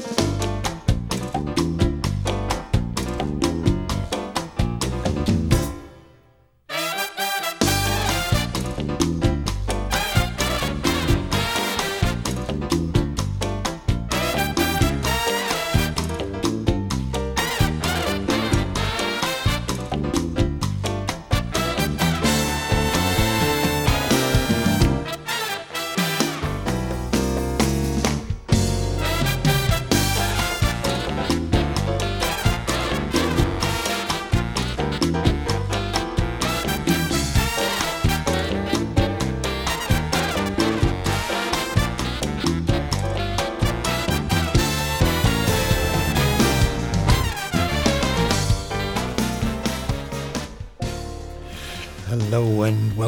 Hello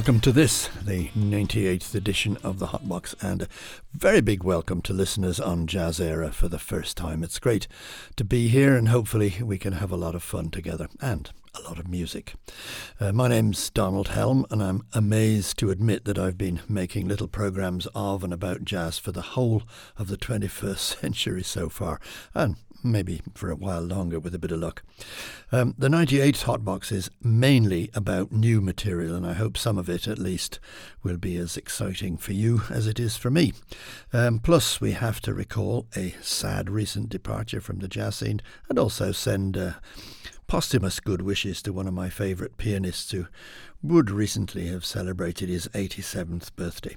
welcome to this, the 98th edition of the Hotbox, and a very big welcome to listeners on JazzÉIRE for the first time. It's great to be here, and hopefully, we can have a lot of fun together and a lot of music. Uh, my name's Donald Helm, and I'm amazed to admit that I've been making little programs of and about jazz for the whole of the 21st century so far, and maybe for a while longer with a bit of luck. Um, the 98 Hotbox is mainly about new material, and I hope some of it at least will be as exciting for you as it is for me. Um, plus, we have to recall a sad recent departure from the jazz scene and also send. Uh, posthumous good wishes to one of my favourite pianists who would recently have celebrated his 87th birthday.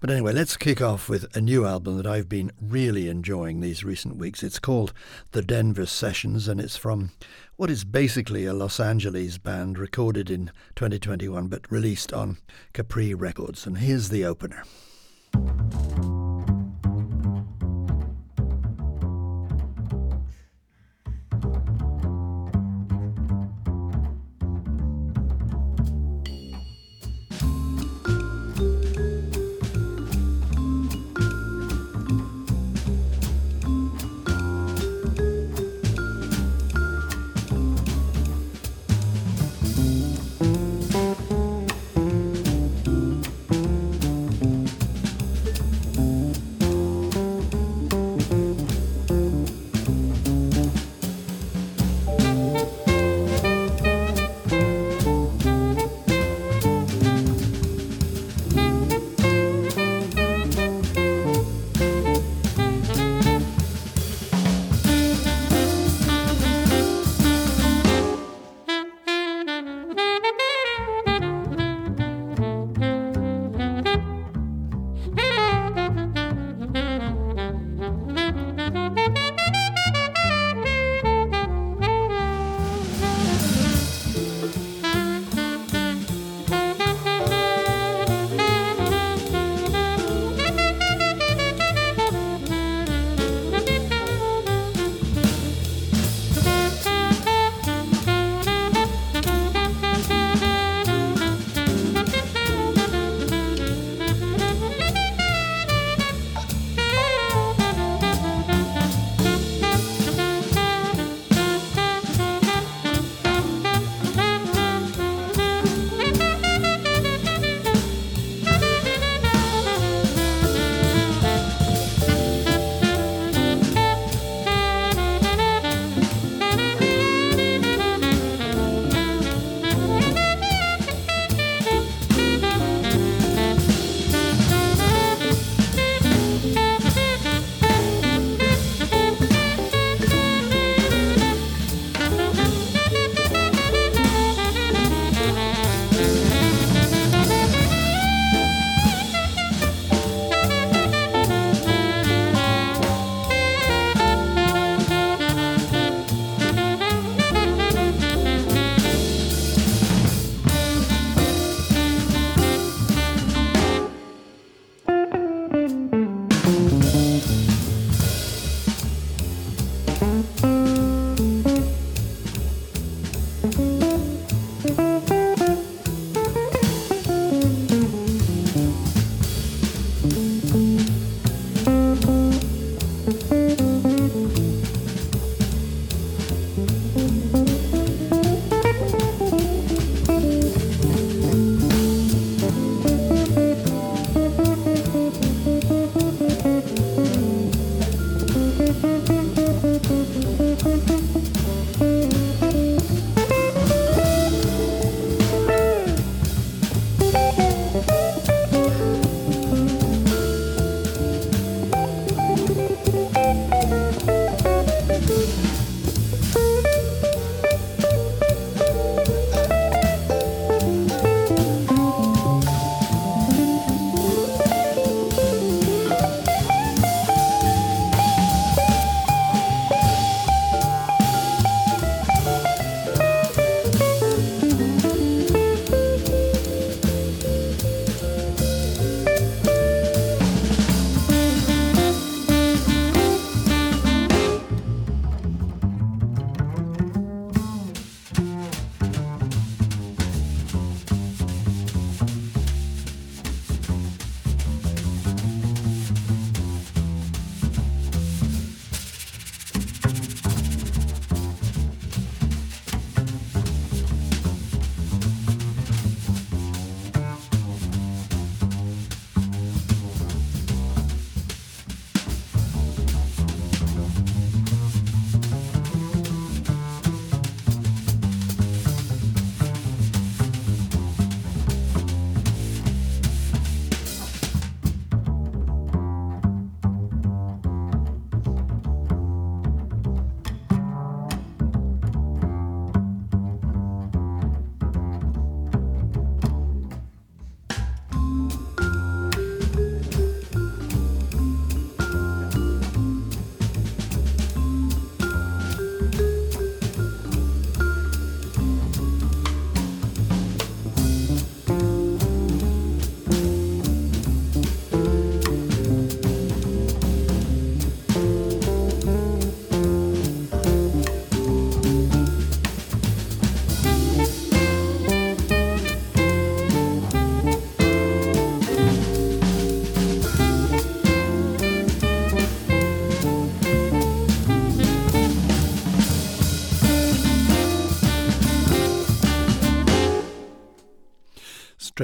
But anyway, let's kick off with a new album that I've been really enjoying these recent weeks. It's called The Denver Sessions and it's from what is basically a Los Angeles band recorded in 2021 but released on Capri Records. And here's the opener.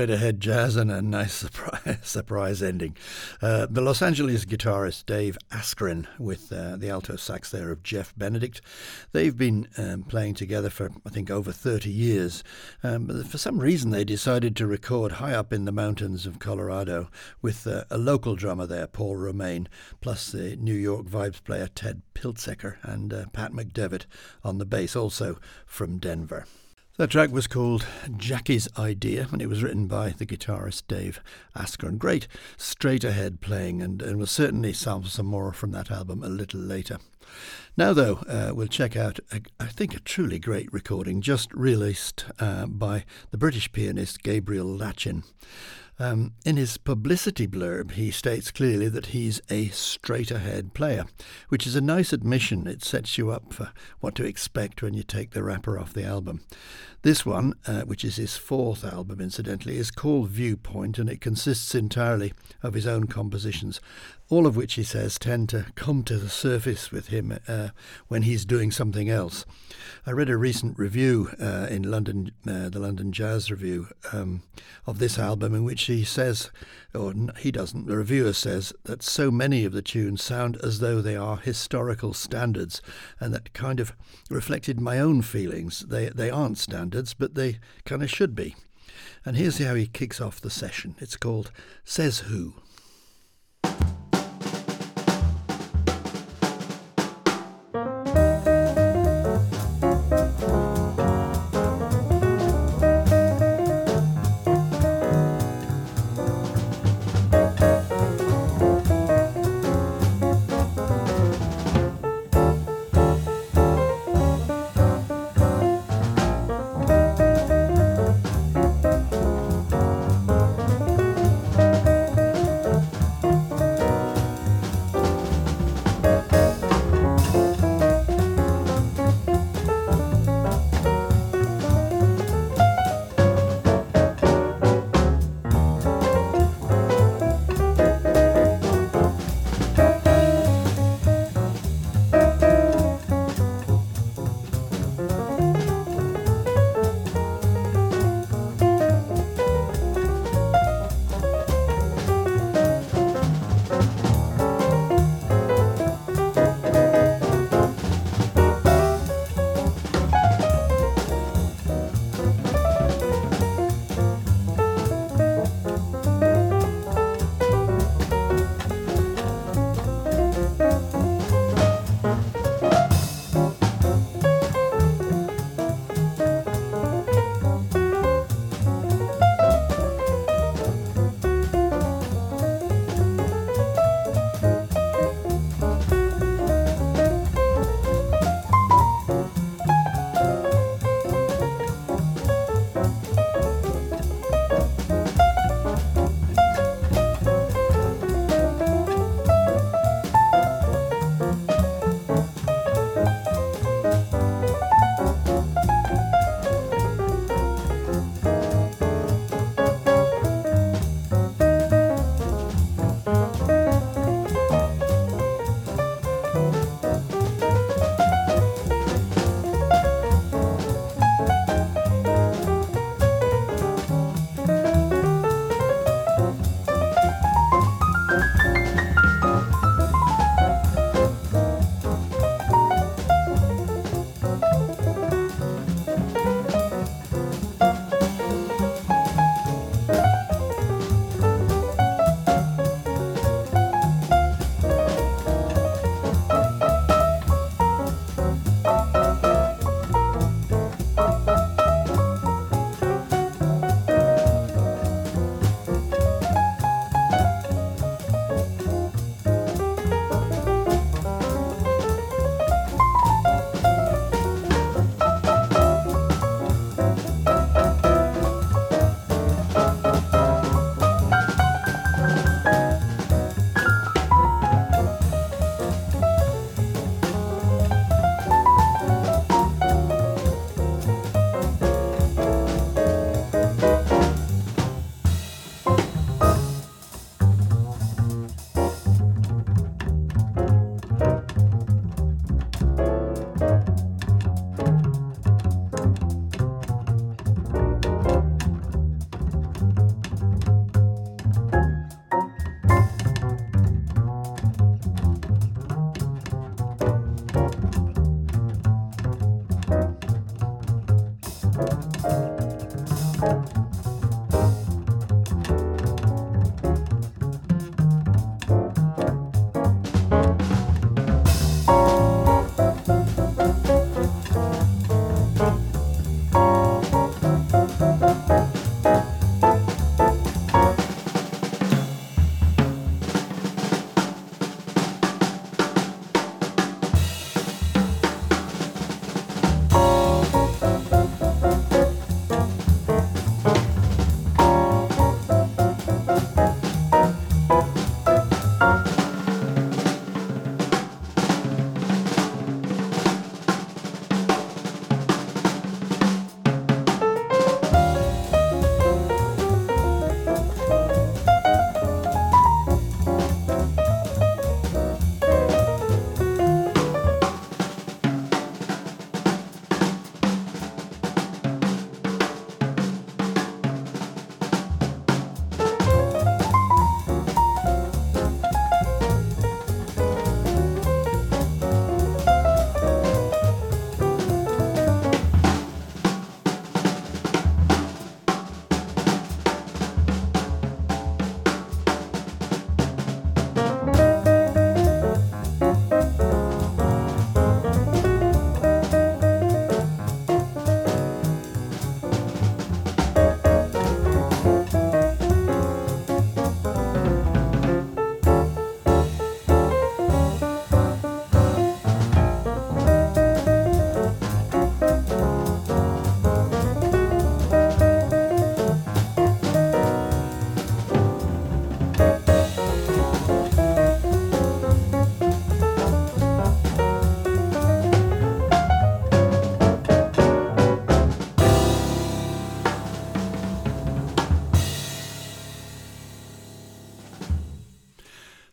Straight ahead jazz and a nice surprise, surprise ending. Uh, the Los Angeles guitarist Dave Askren with uh, the alto sax there of Jeff Benedict. They've been um, playing together for, I think, over 30 years. Um, but for some reason, they decided to record high up in the mountains of Colorado with uh, a local drummer there, Paul Romaine, plus the New York Vibes player Ted Piltzecker and uh, Pat McDevitt on the bass, also from Denver. That track was called Jackie's Idea, and it was written by the guitarist Dave Askren. Great straight ahead playing, and, and we'll certainly sample some more from that album a little later. Now, though, uh, we'll check out, a, I think, a truly great recording just released uh, by the British pianist Gabriel Latchin. Um, in his publicity blurb, he states clearly that he's a straight ahead player, which is a nice admission. It sets you up for what to expect when you take the wrapper off the album. This one, uh, which is his fourth album, incidentally, is called Viewpoint, and it consists entirely of his own compositions, all of which he says tend to come to the surface with him uh, when he's doing something else. I read a recent review uh, in London, uh, the London Jazz Review, um, of this album, in which he says, or he doesn't, the reviewer says that so many of the tunes sound as though they are historical standards, and that kind of reflected my own feelings. They they aren't standards standards, but they kind of should be. And here's how he kicks off the session. It's called Says Who.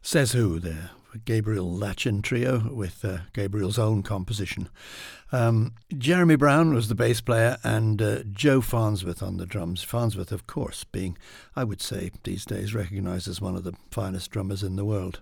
Says Who there? Gabriel Latchin Trio with uh, Gabriel's own composition. Um, Jeremy Brown was the bass player and uh, Joe Farnsworth on the drums. Farnsworth, of course, being, I would say, these days recognised as one of the finest drummers in the world.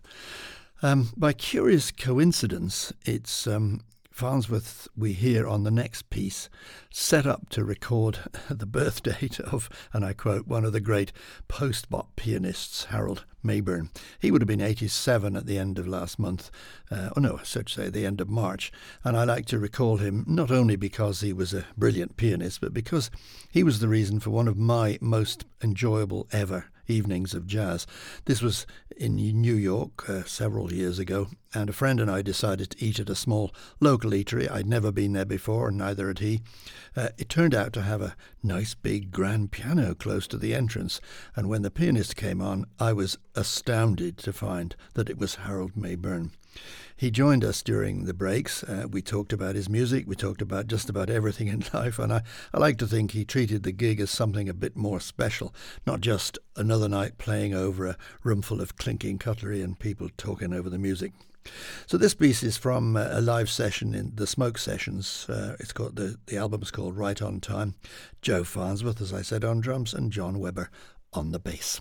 Um, by curious coincidence, it's um, Farnsworth we hear on the next piece set up to record the birth date of, and I quote, one of the great post bop pianists, Harold Mabern. He would have been 87 at the end of last month, uh, oh no, I should say the end of March. And I like to recall him not only because he was a brilliant pianist, but because he was the reason for one of my most enjoyable ever evenings of jazz. This was in New York uh, several years ago, and a friend and I decided to eat at a small local eatery. I'd never been there before, and neither had he. Uh, it turned out to have a nice big grand piano close to the entrance, and when the pianist came on, I was astounded to find that it was Harold Mabern. He joined us during the breaks. Uh, we talked about his music. We talked about just about everything in life. And I, I like to think he treated the gig as something a bit more special, not just another night playing over a roomful of clinking cutlery and people talking over the music. So this piece is from uh, a live session in the Smoke Sessions. Uh, it's called the the album is called Right on Time. Joe Farnsworth, as I said, on drums, and John Webber on the bass.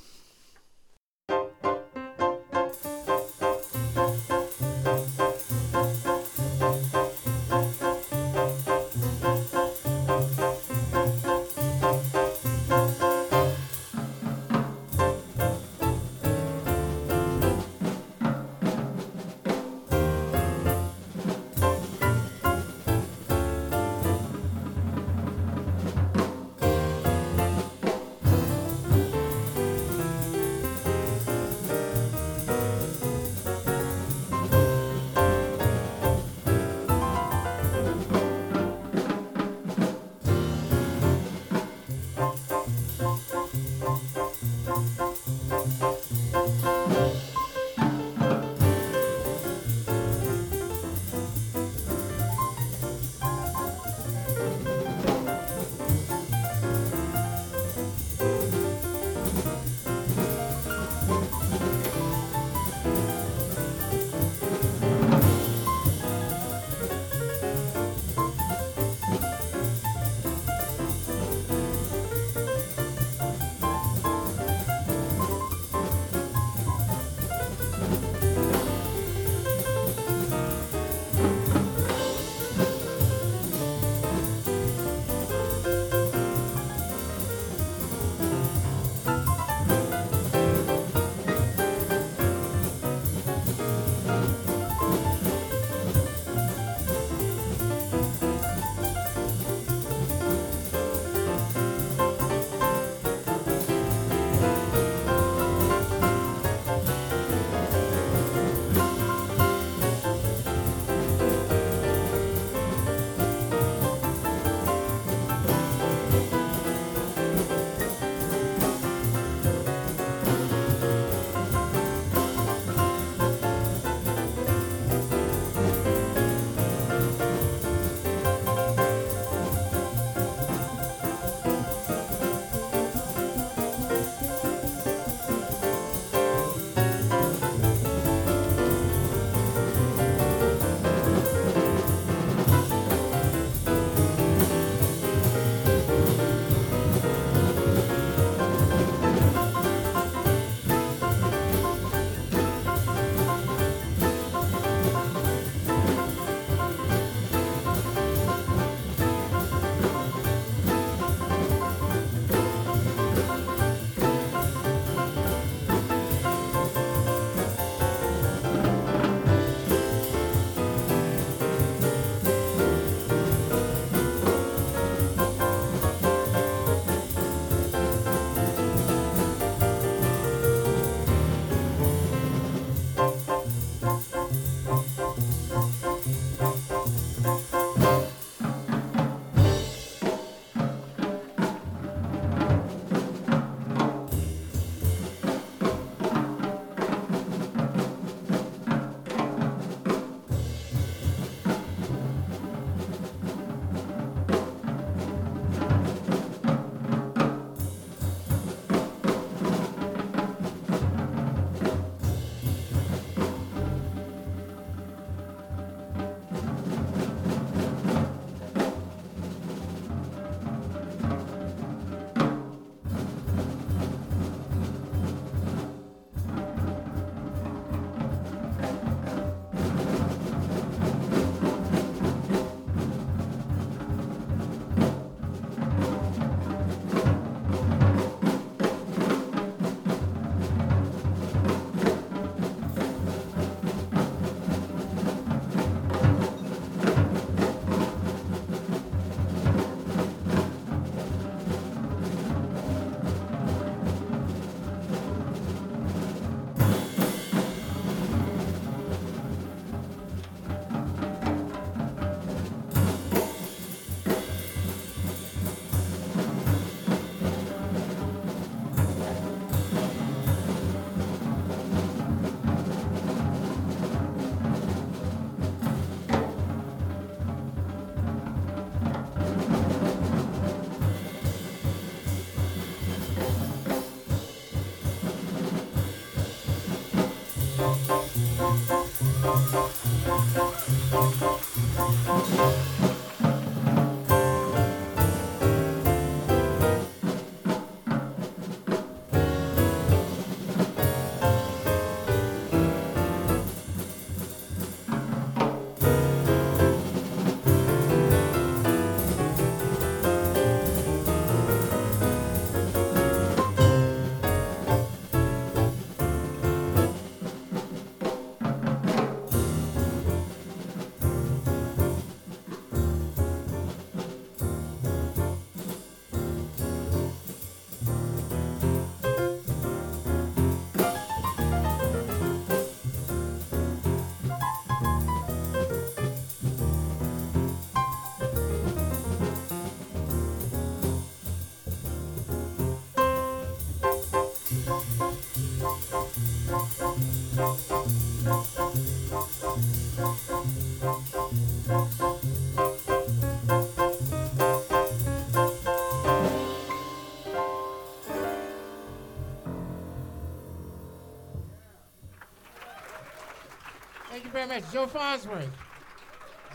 Thank you very much. Joe Farnsworth.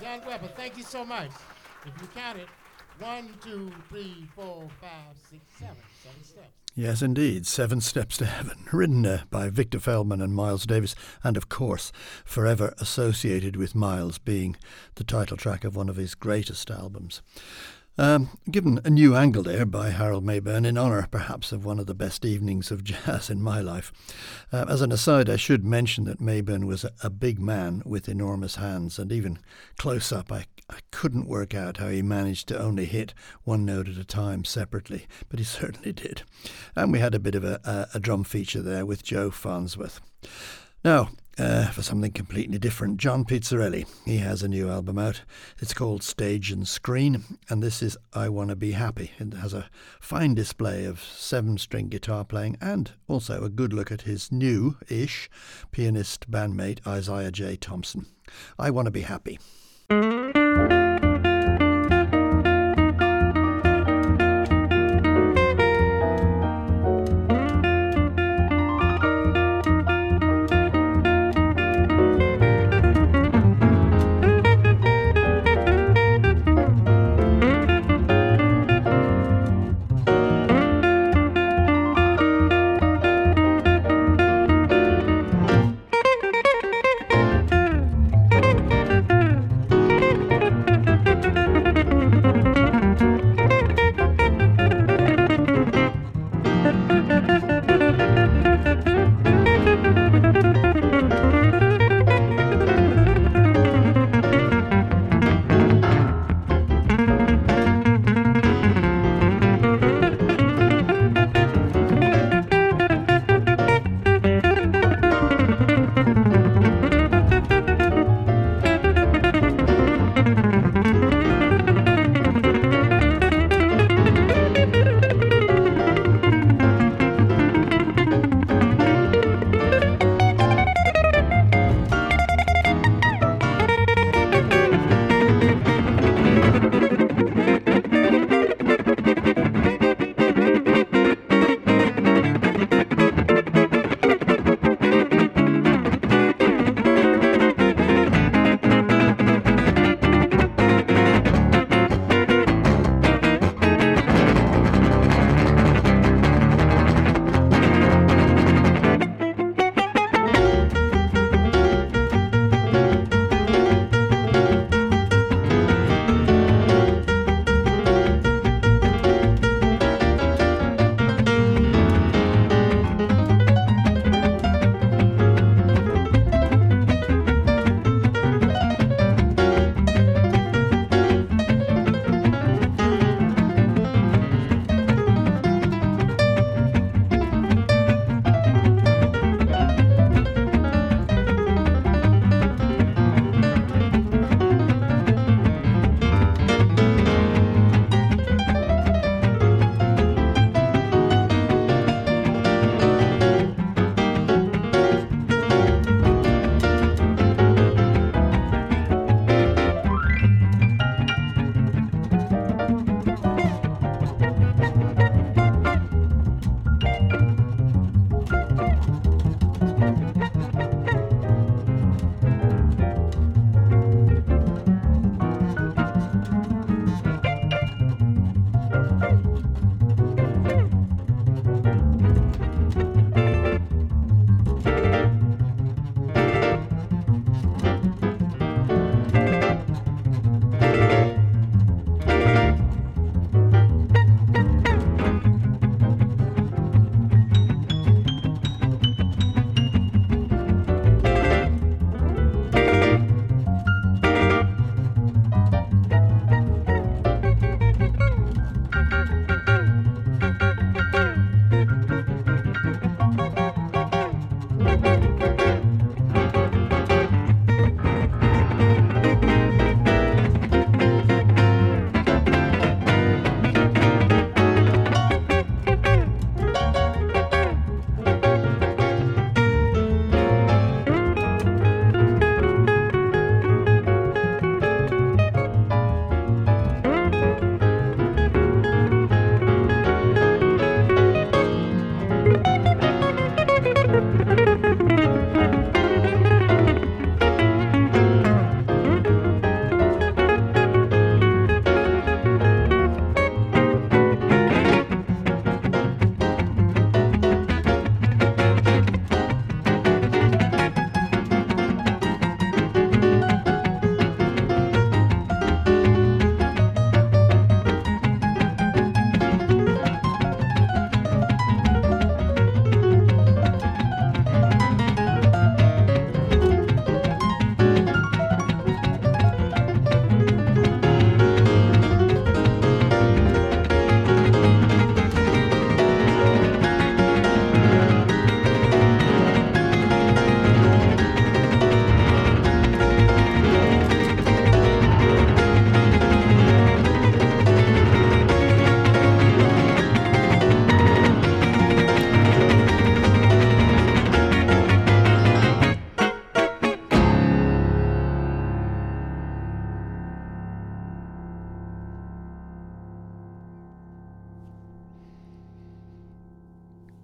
John Webber, thank you so much. If you count it, one, two, three, four, five, six, seven. Seven steps. Yes, indeed. Seven Steps to Heaven, written uh, by Victor Feldman and Miles Davis, and of course, forever associated with Miles being the title track of one of his greatest albums. Um, given a new angle there by Harold Mabern in honour, perhaps, of one of the best evenings of jazz in my life. Uh, as an aside, I should mention that Mabern was a, a big man with enormous hands, and even close up, I, I couldn't work out how he managed to only hit one note at a time separately, but he certainly did. And we had a bit of a, a, a drum feature there with Joe Farnsworth. Now, uh, for something completely different, John Pizzarelli. He has a new album out. It's called Stage and Screen, and this is I Wanna Be Happy. It has a fine display of seven string guitar playing and also a good look at his new ish pianist bandmate Isaiah J. Thompson. I Wanna Be Happy.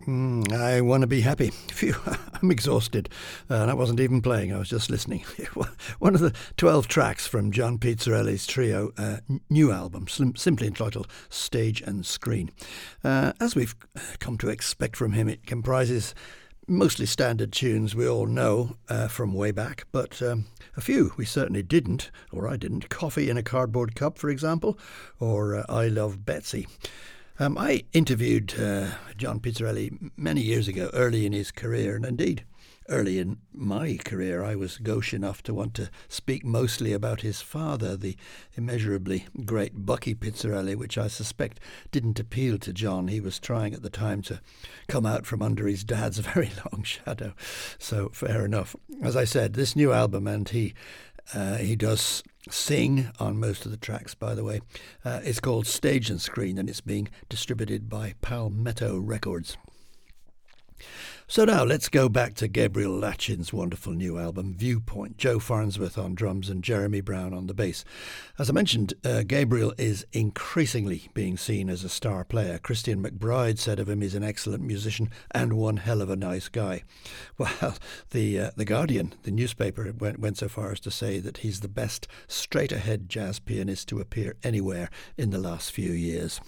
I want to be happy. Phew, I'm exhausted. Uh, and I wasn't even playing, I was just listening. One of the 12 tracks from John Pizzarelli's trio uh, new album, simply entitled Stage and Screen. Uh, as we've come to expect from him, it comprises mostly standard tunes we all know uh, from way back, but um, a few we certainly didn't, or I didn't. Coffee in a Cardboard Cup, for example, or uh, I Love Betsy. Um, I interviewed uh, John Pizzarelli many years ago, early in his career, and indeed early in my career, I was gauche enough to want to speak mostly about his father, the immeasurably great Bucky Pizzarelli, which I suspect didn't appeal to John. He was trying at the time to come out from under his dad's very long shadow. So fair enough. As I said, this new album, and he uh, he does sing on most of the tracks, by the way. Uh, it's called Stage and Screen, and it's being distributed by Palmetto Records. So now let's go back to Gabriel Latchin's wonderful new album, Viewpoint. Joe Farnsworth on drums and Jeremy Brown on the bass. As I mentioned, uh, Gabriel is increasingly being seen as a star player. Christian McBride said of him he's an excellent musician and one hell of a nice guy. Well, the uh, the Guardian, the newspaper, went, went so far as to say that he's the best straight ahead jazz pianist to appear anywhere in the last few years.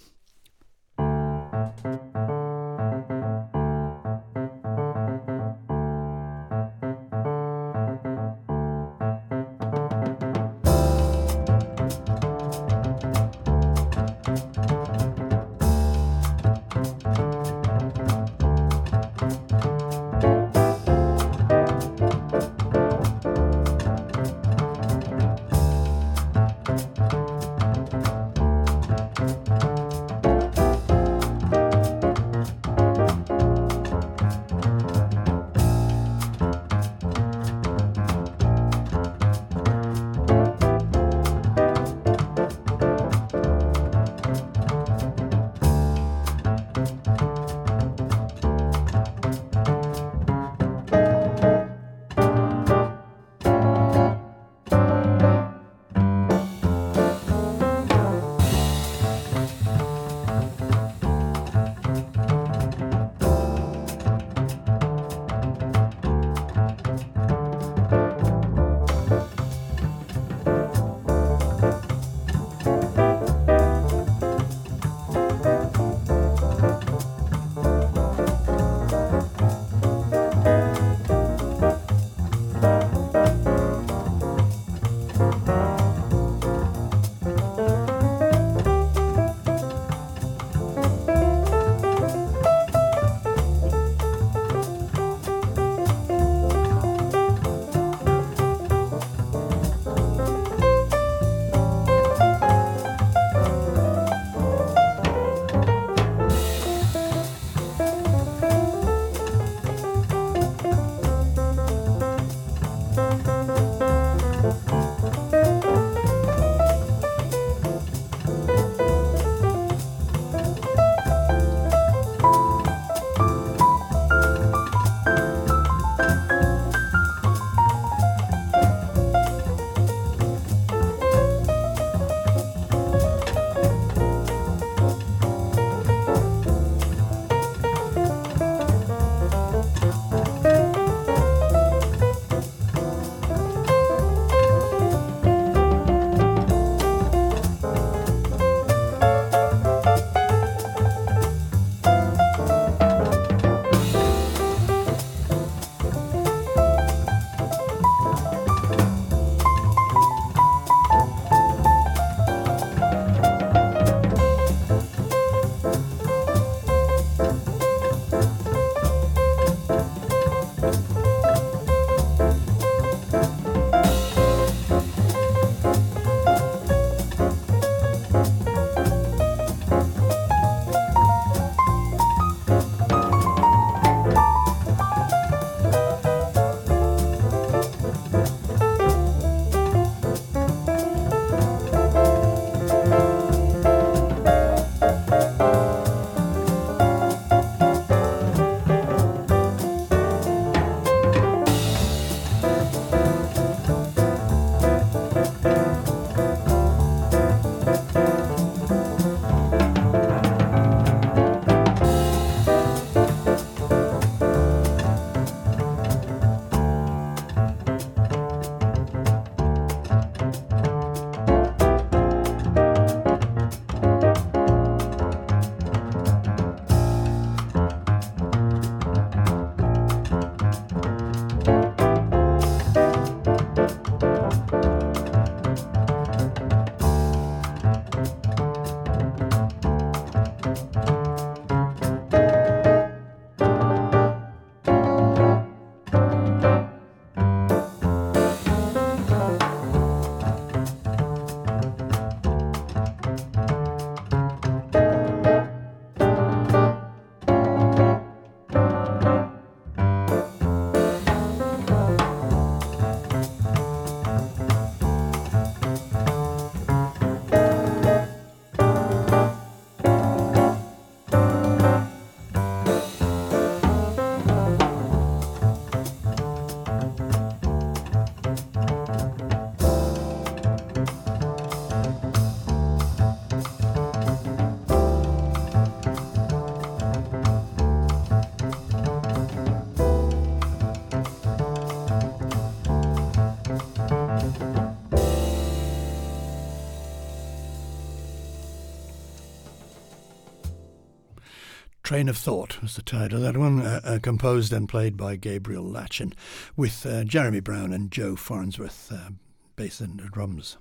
Train of Thought was the title of that one, uh, uh, composed and played by Gabriel Latchin, with uh, Jeremy Brown and Joe Farnsworth, uh, bass and drums.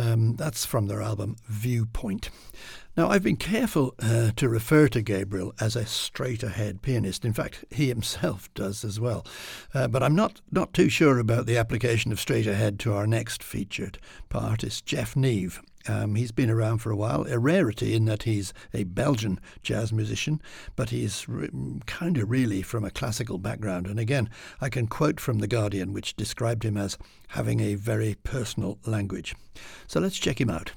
Um, that's from their album Viewpoint. Now, I've been careful uh, to refer to Gabriel as a straight ahead pianist. In fact, he himself does as well. Uh, but I'm not, not too sure about the application of straight ahead to our next featured artist, Jef Neve. Um, he's been around for a while, a rarity in that he's a Belgian jazz musician, but he's re- kind of really from a classical background. And again, I can quote from The Guardian, which described him as having a very personal language. So let's check him out.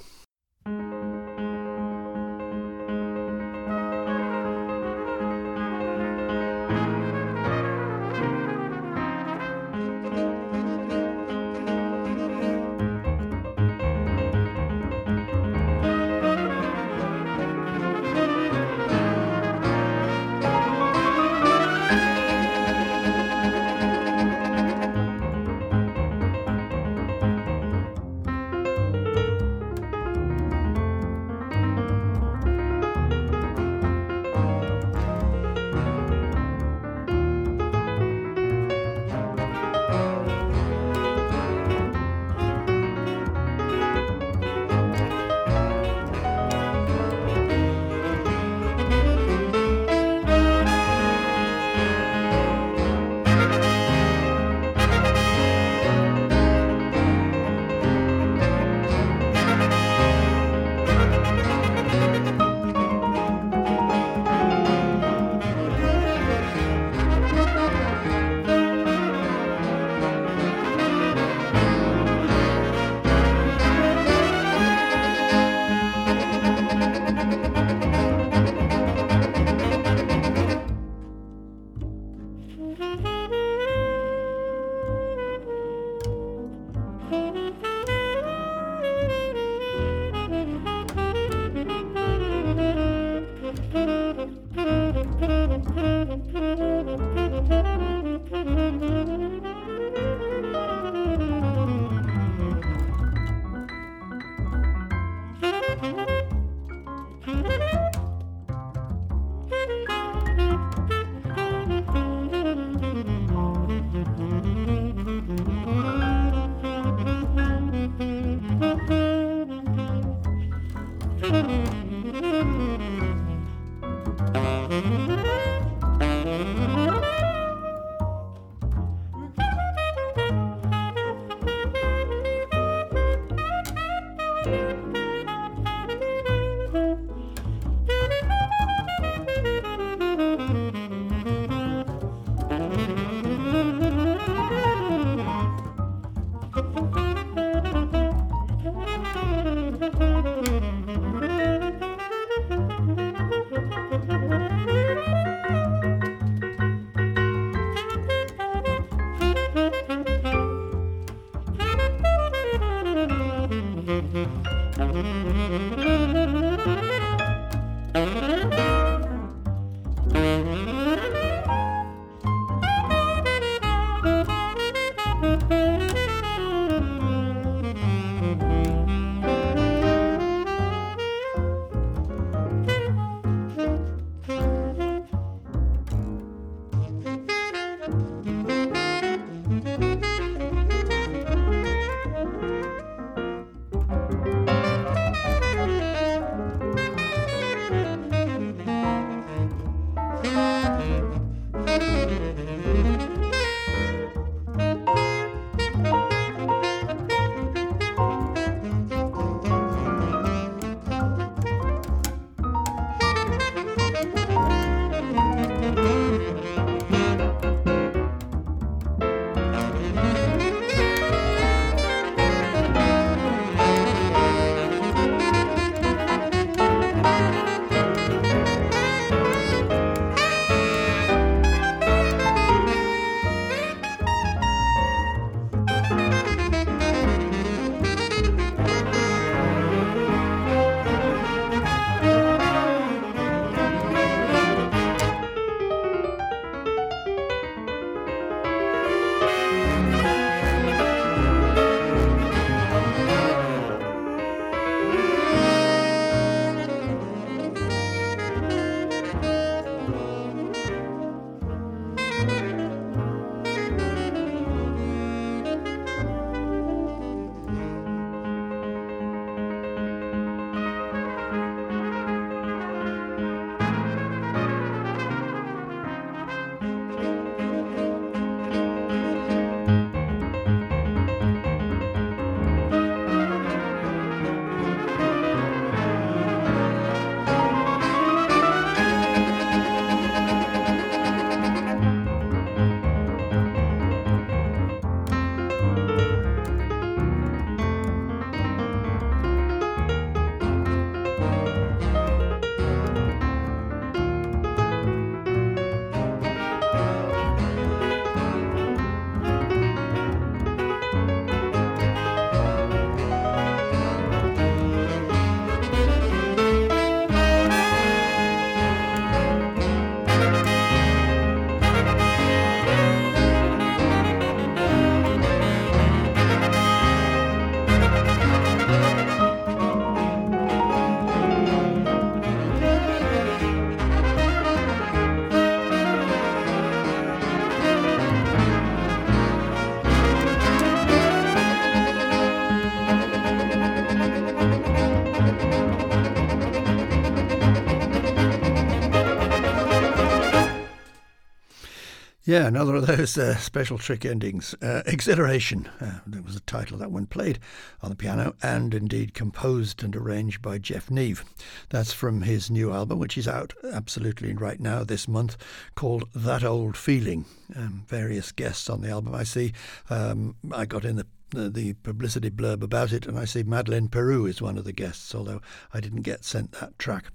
Yeah, another of those uh, special trick endings. Uh, Exhilaration, uh, that was the title that one played on the piano and indeed composed and arranged by Jef Neve. That's from his new album, which is out absolutely right now this month, called That Old Feeling. Um, various guests on the album I see. Um, I got in the the, the publicity blurb about it, and I see Madeleine Peyroux is one of the guests, although I didn't get sent that track.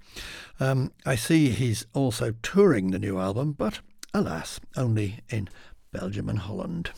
Um, I see he's also touring the new album, but alas, only in Belgium and Holland.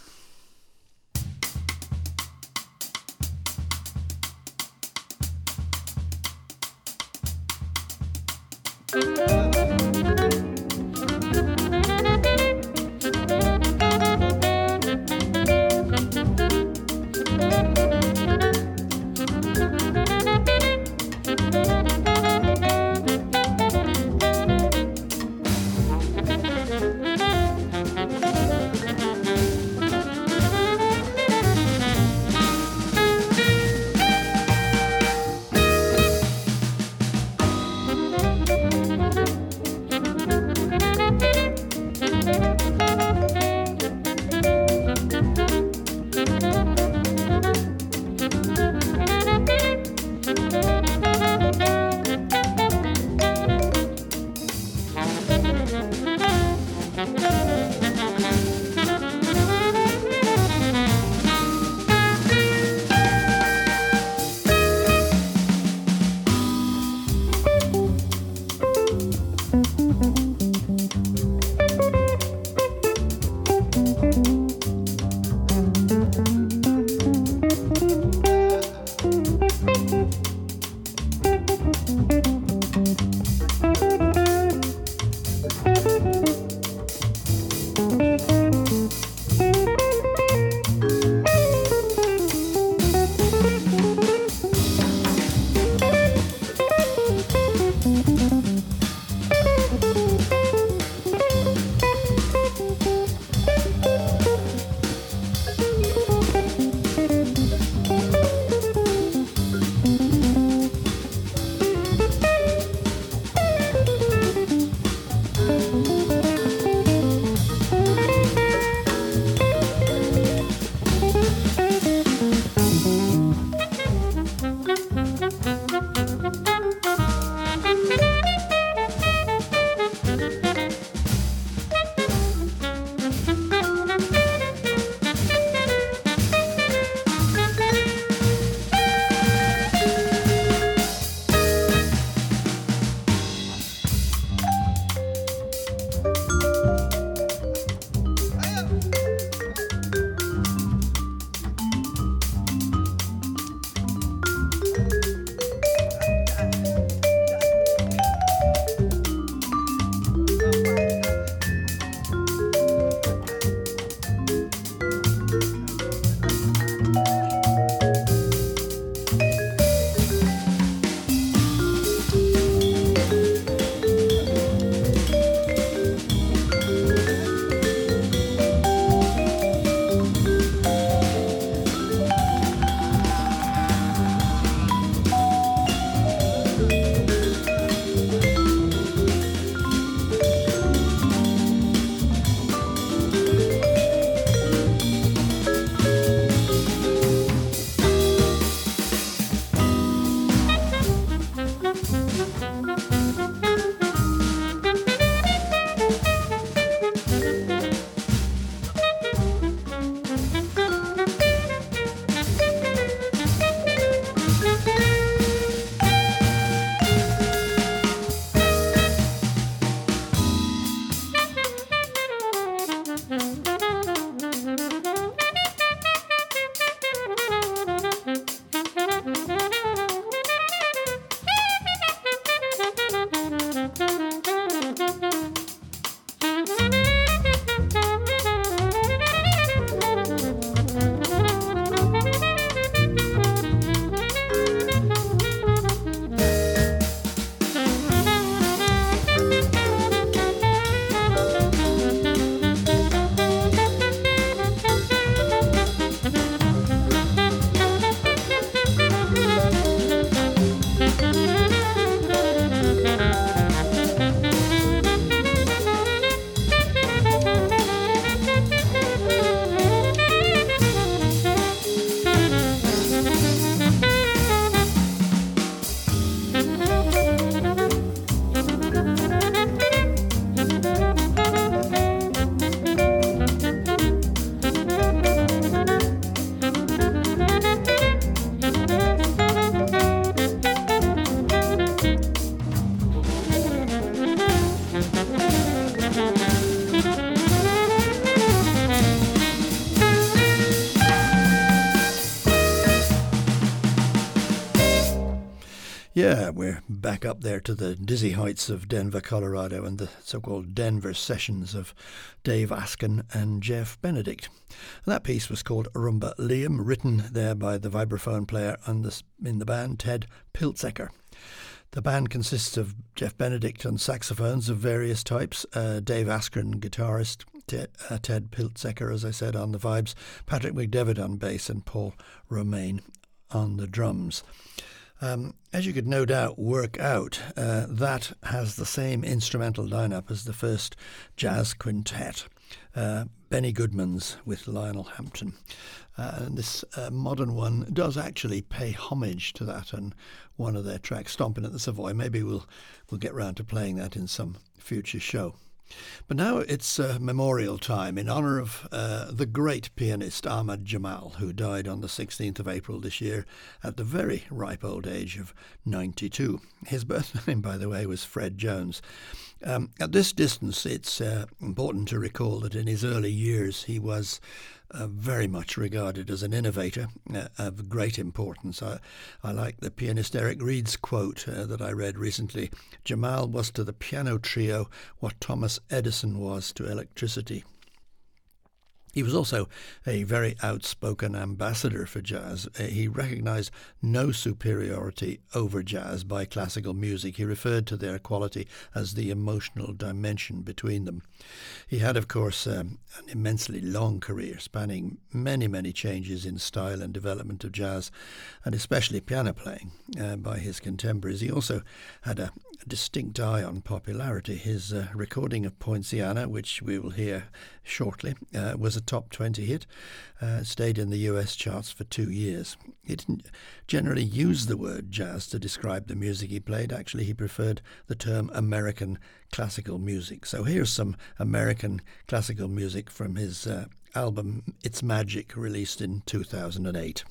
Back up there to the dizzy heights of Denver, Colorado, and the so called Denver sessions of Dave Askren and Jeff Benedict. And that piece was called Rumba Liam, written there by the vibraphone player the, in the band, Ted Piltzecker. The band consists of Jeff Benedict on saxophones of various types, uh, Dave Askren, guitarist, Ted, uh, Ted Piltzecker, as I said, on the vibes, Patrick McDevitt on bass, and Paul Romaine on the drums. Um, as you could no doubt work out, uh, that has the same instrumental lineup as the first jazz quintet. Uh, Benny Goodman's with Lionel Hampton. Uh, and this uh, modern one does actually pay homage to that and one of their tracks, Stomping at the Savoy. Maybe we'll, we'll get round to playing that in some future show. But now it's uh, memorial time in honour of uh, the great pianist Ahmad Jamal, who died on the 16th of April this year at the very ripe old age of 92. His birth name, by the way, was Fred Jones. Um, at this distance, it's uh, important to recall that in his early years he was very much regarded as an innovator uh, of great importance. I, I, like the pianist Eric Reed's quote uh, that I read recently Jamal was to the piano trio what Thomas Edison was to electricity. He was also a very outspoken ambassador for jazz. Uh, he recognized no superiority over jazz by classical music. He referred to their quality as the emotional dimension between them. He had, of course, um, an immensely long career spanning many, many changes in style and development of jazz, and especially piano playing uh, by his contemporaries. He also had a, distinct eye on popularity. His uh, recording of Poinciana, which we will hear shortly, uh, was a top 20 hit, uh, stayed in the US charts for two years. He didn't generally use the word jazz to describe the music he played. Actually, he preferred the term American classical music. So here's some American classical music from his uh, album It's Magic, released in 2008.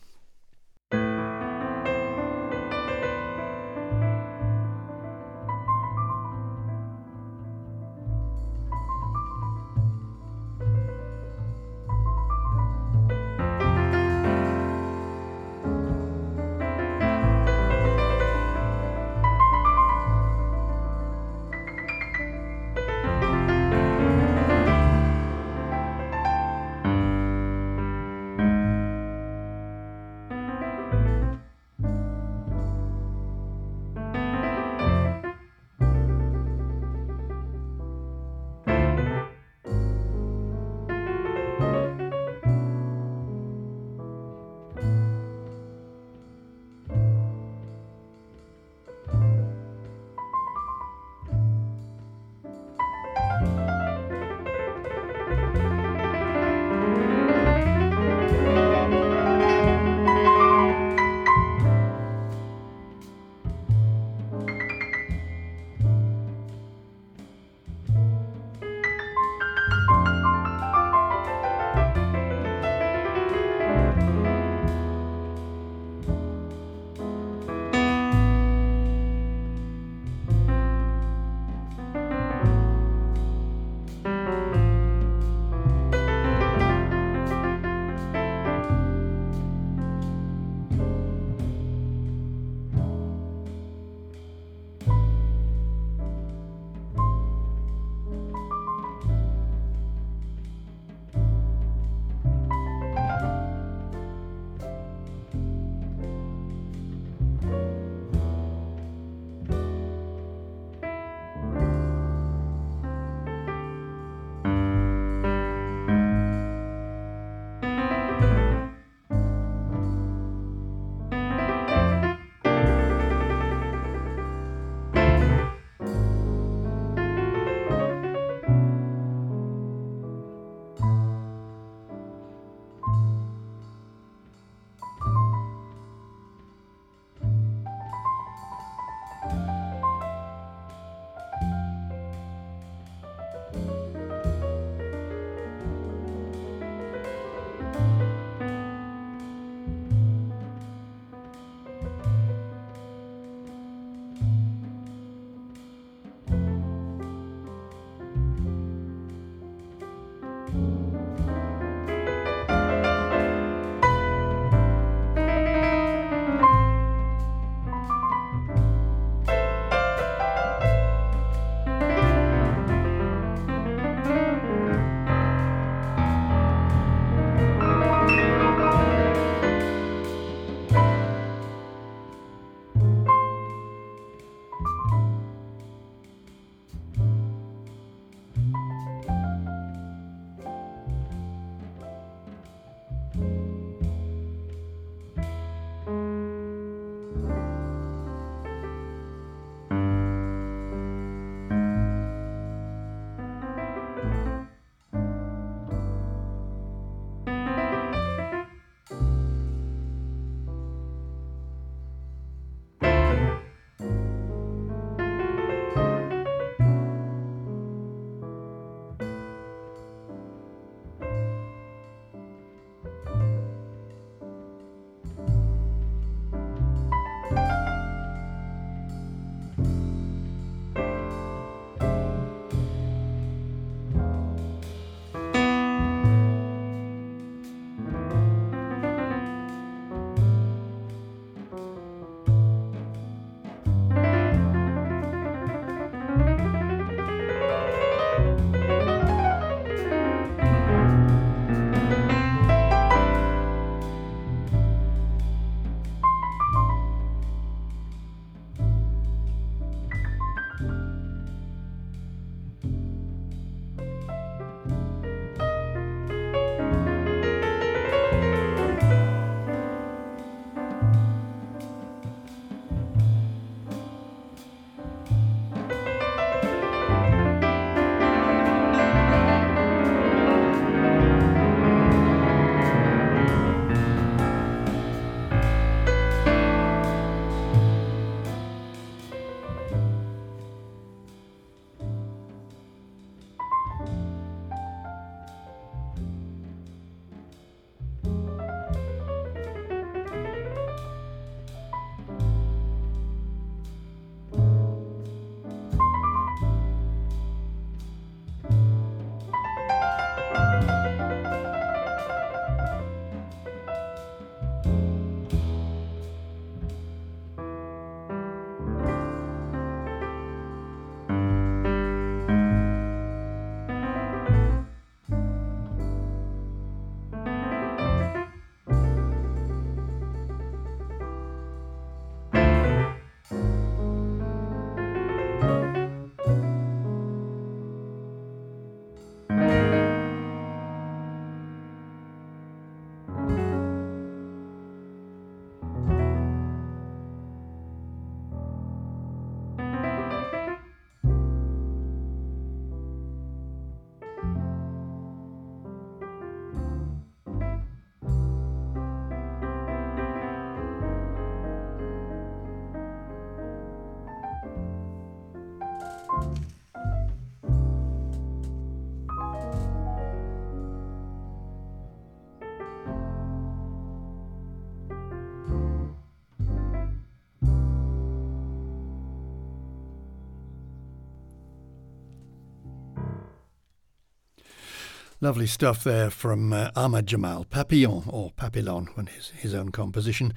Lovely stuff there from uh, Ahmad Jamal, Papillon, or Papillon, when his, his own composition.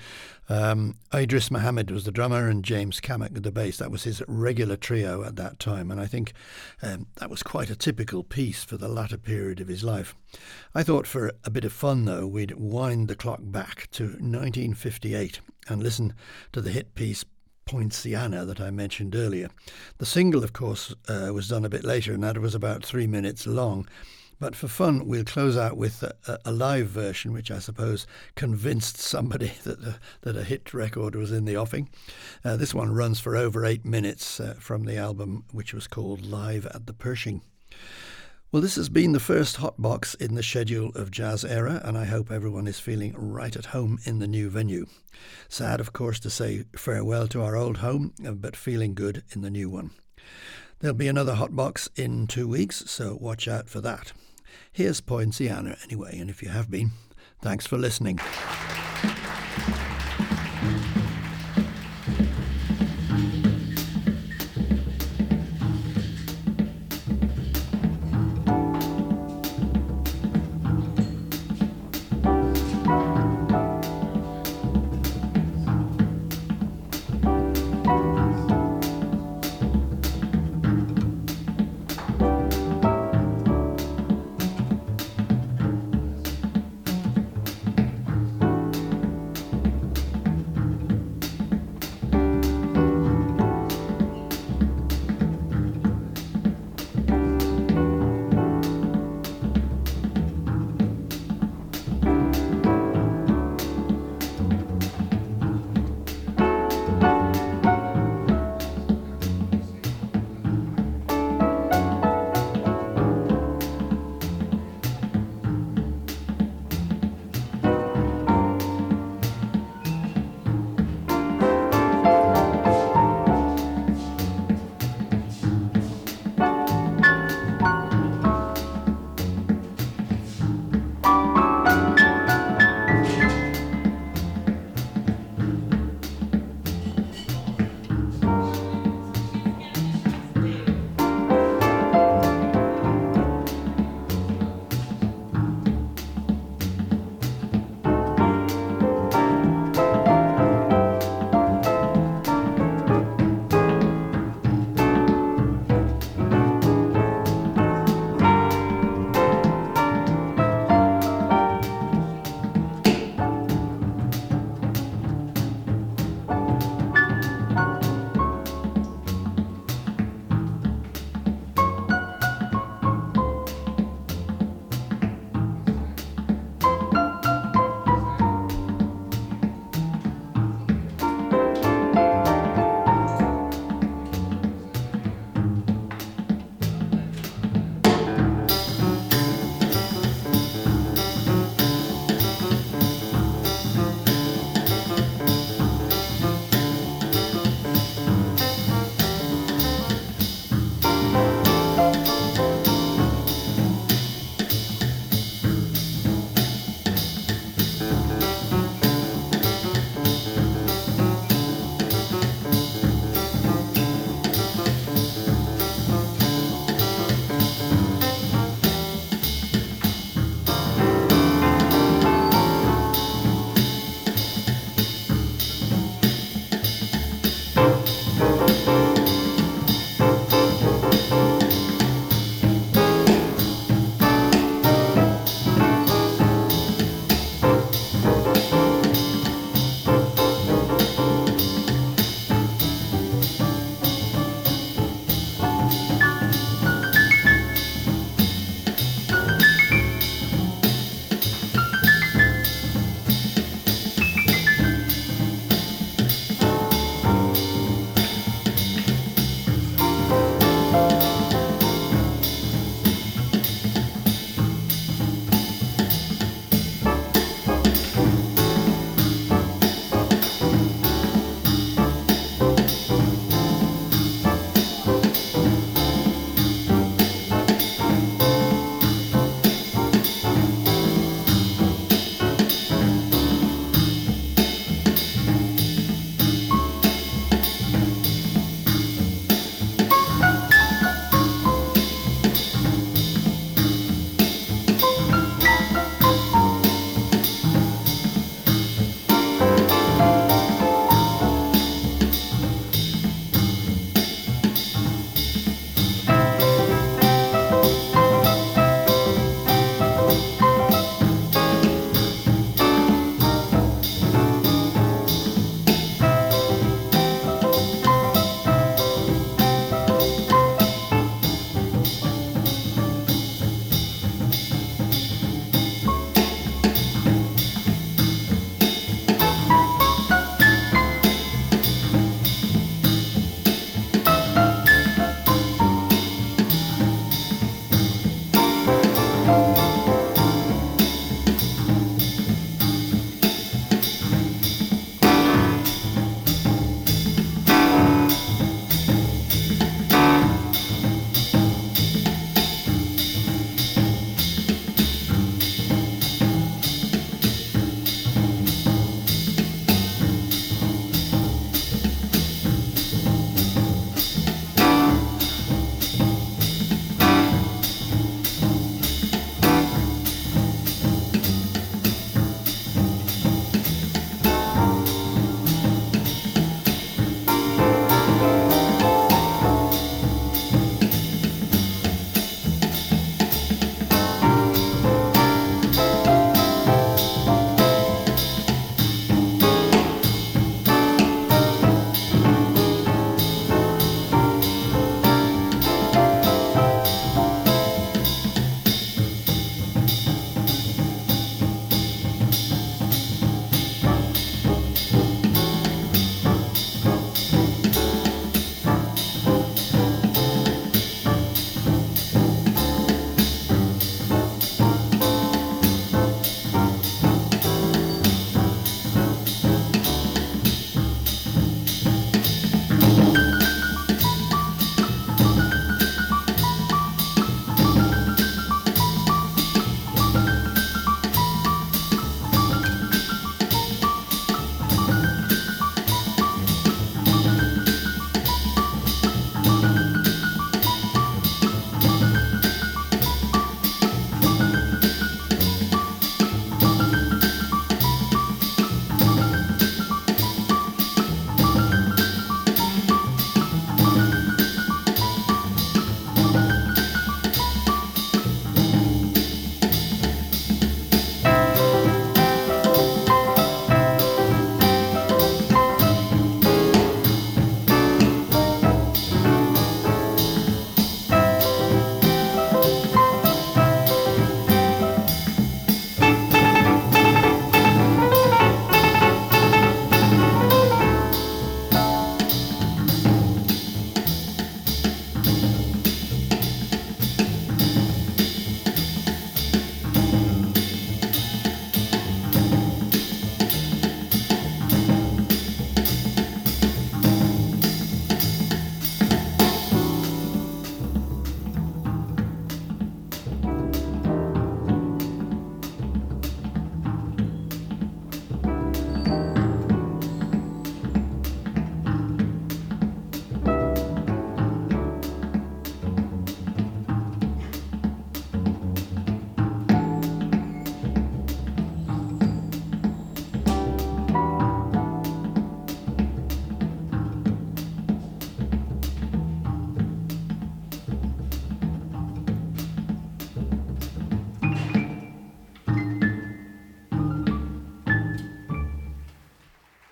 Um, Idris Muhammad was the drummer and James Cammack the bass. That was his regular trio at that time, and I think um, that was quite a typical piece for the latter period of his life. I thought for a bit of fun, though, we'd wind the clock back to 1958 and listen to the hit piece Poinciana that I mentioned earlier. The single, of course, uh, was done a bit later, and that was about three minutes long. But for fun, we'll close out with a, a live version, which I suppose convinced somebody that a, that a hit record was in the offing. Uh, this one runs for over eight minutes uh, from the album, which was called Live at the Pershing. Well, this has been the first hot box in the schedule of JazzÉIRE, and I hope everyone is feeling right at home in the new venue. Sad, of course, to say farewell to our old home, uh, but feeling good in the new one. There'll be another hot box in two weeks, so watch out for that. Here's Poinciana anyway, and if you have been, thanks for listening.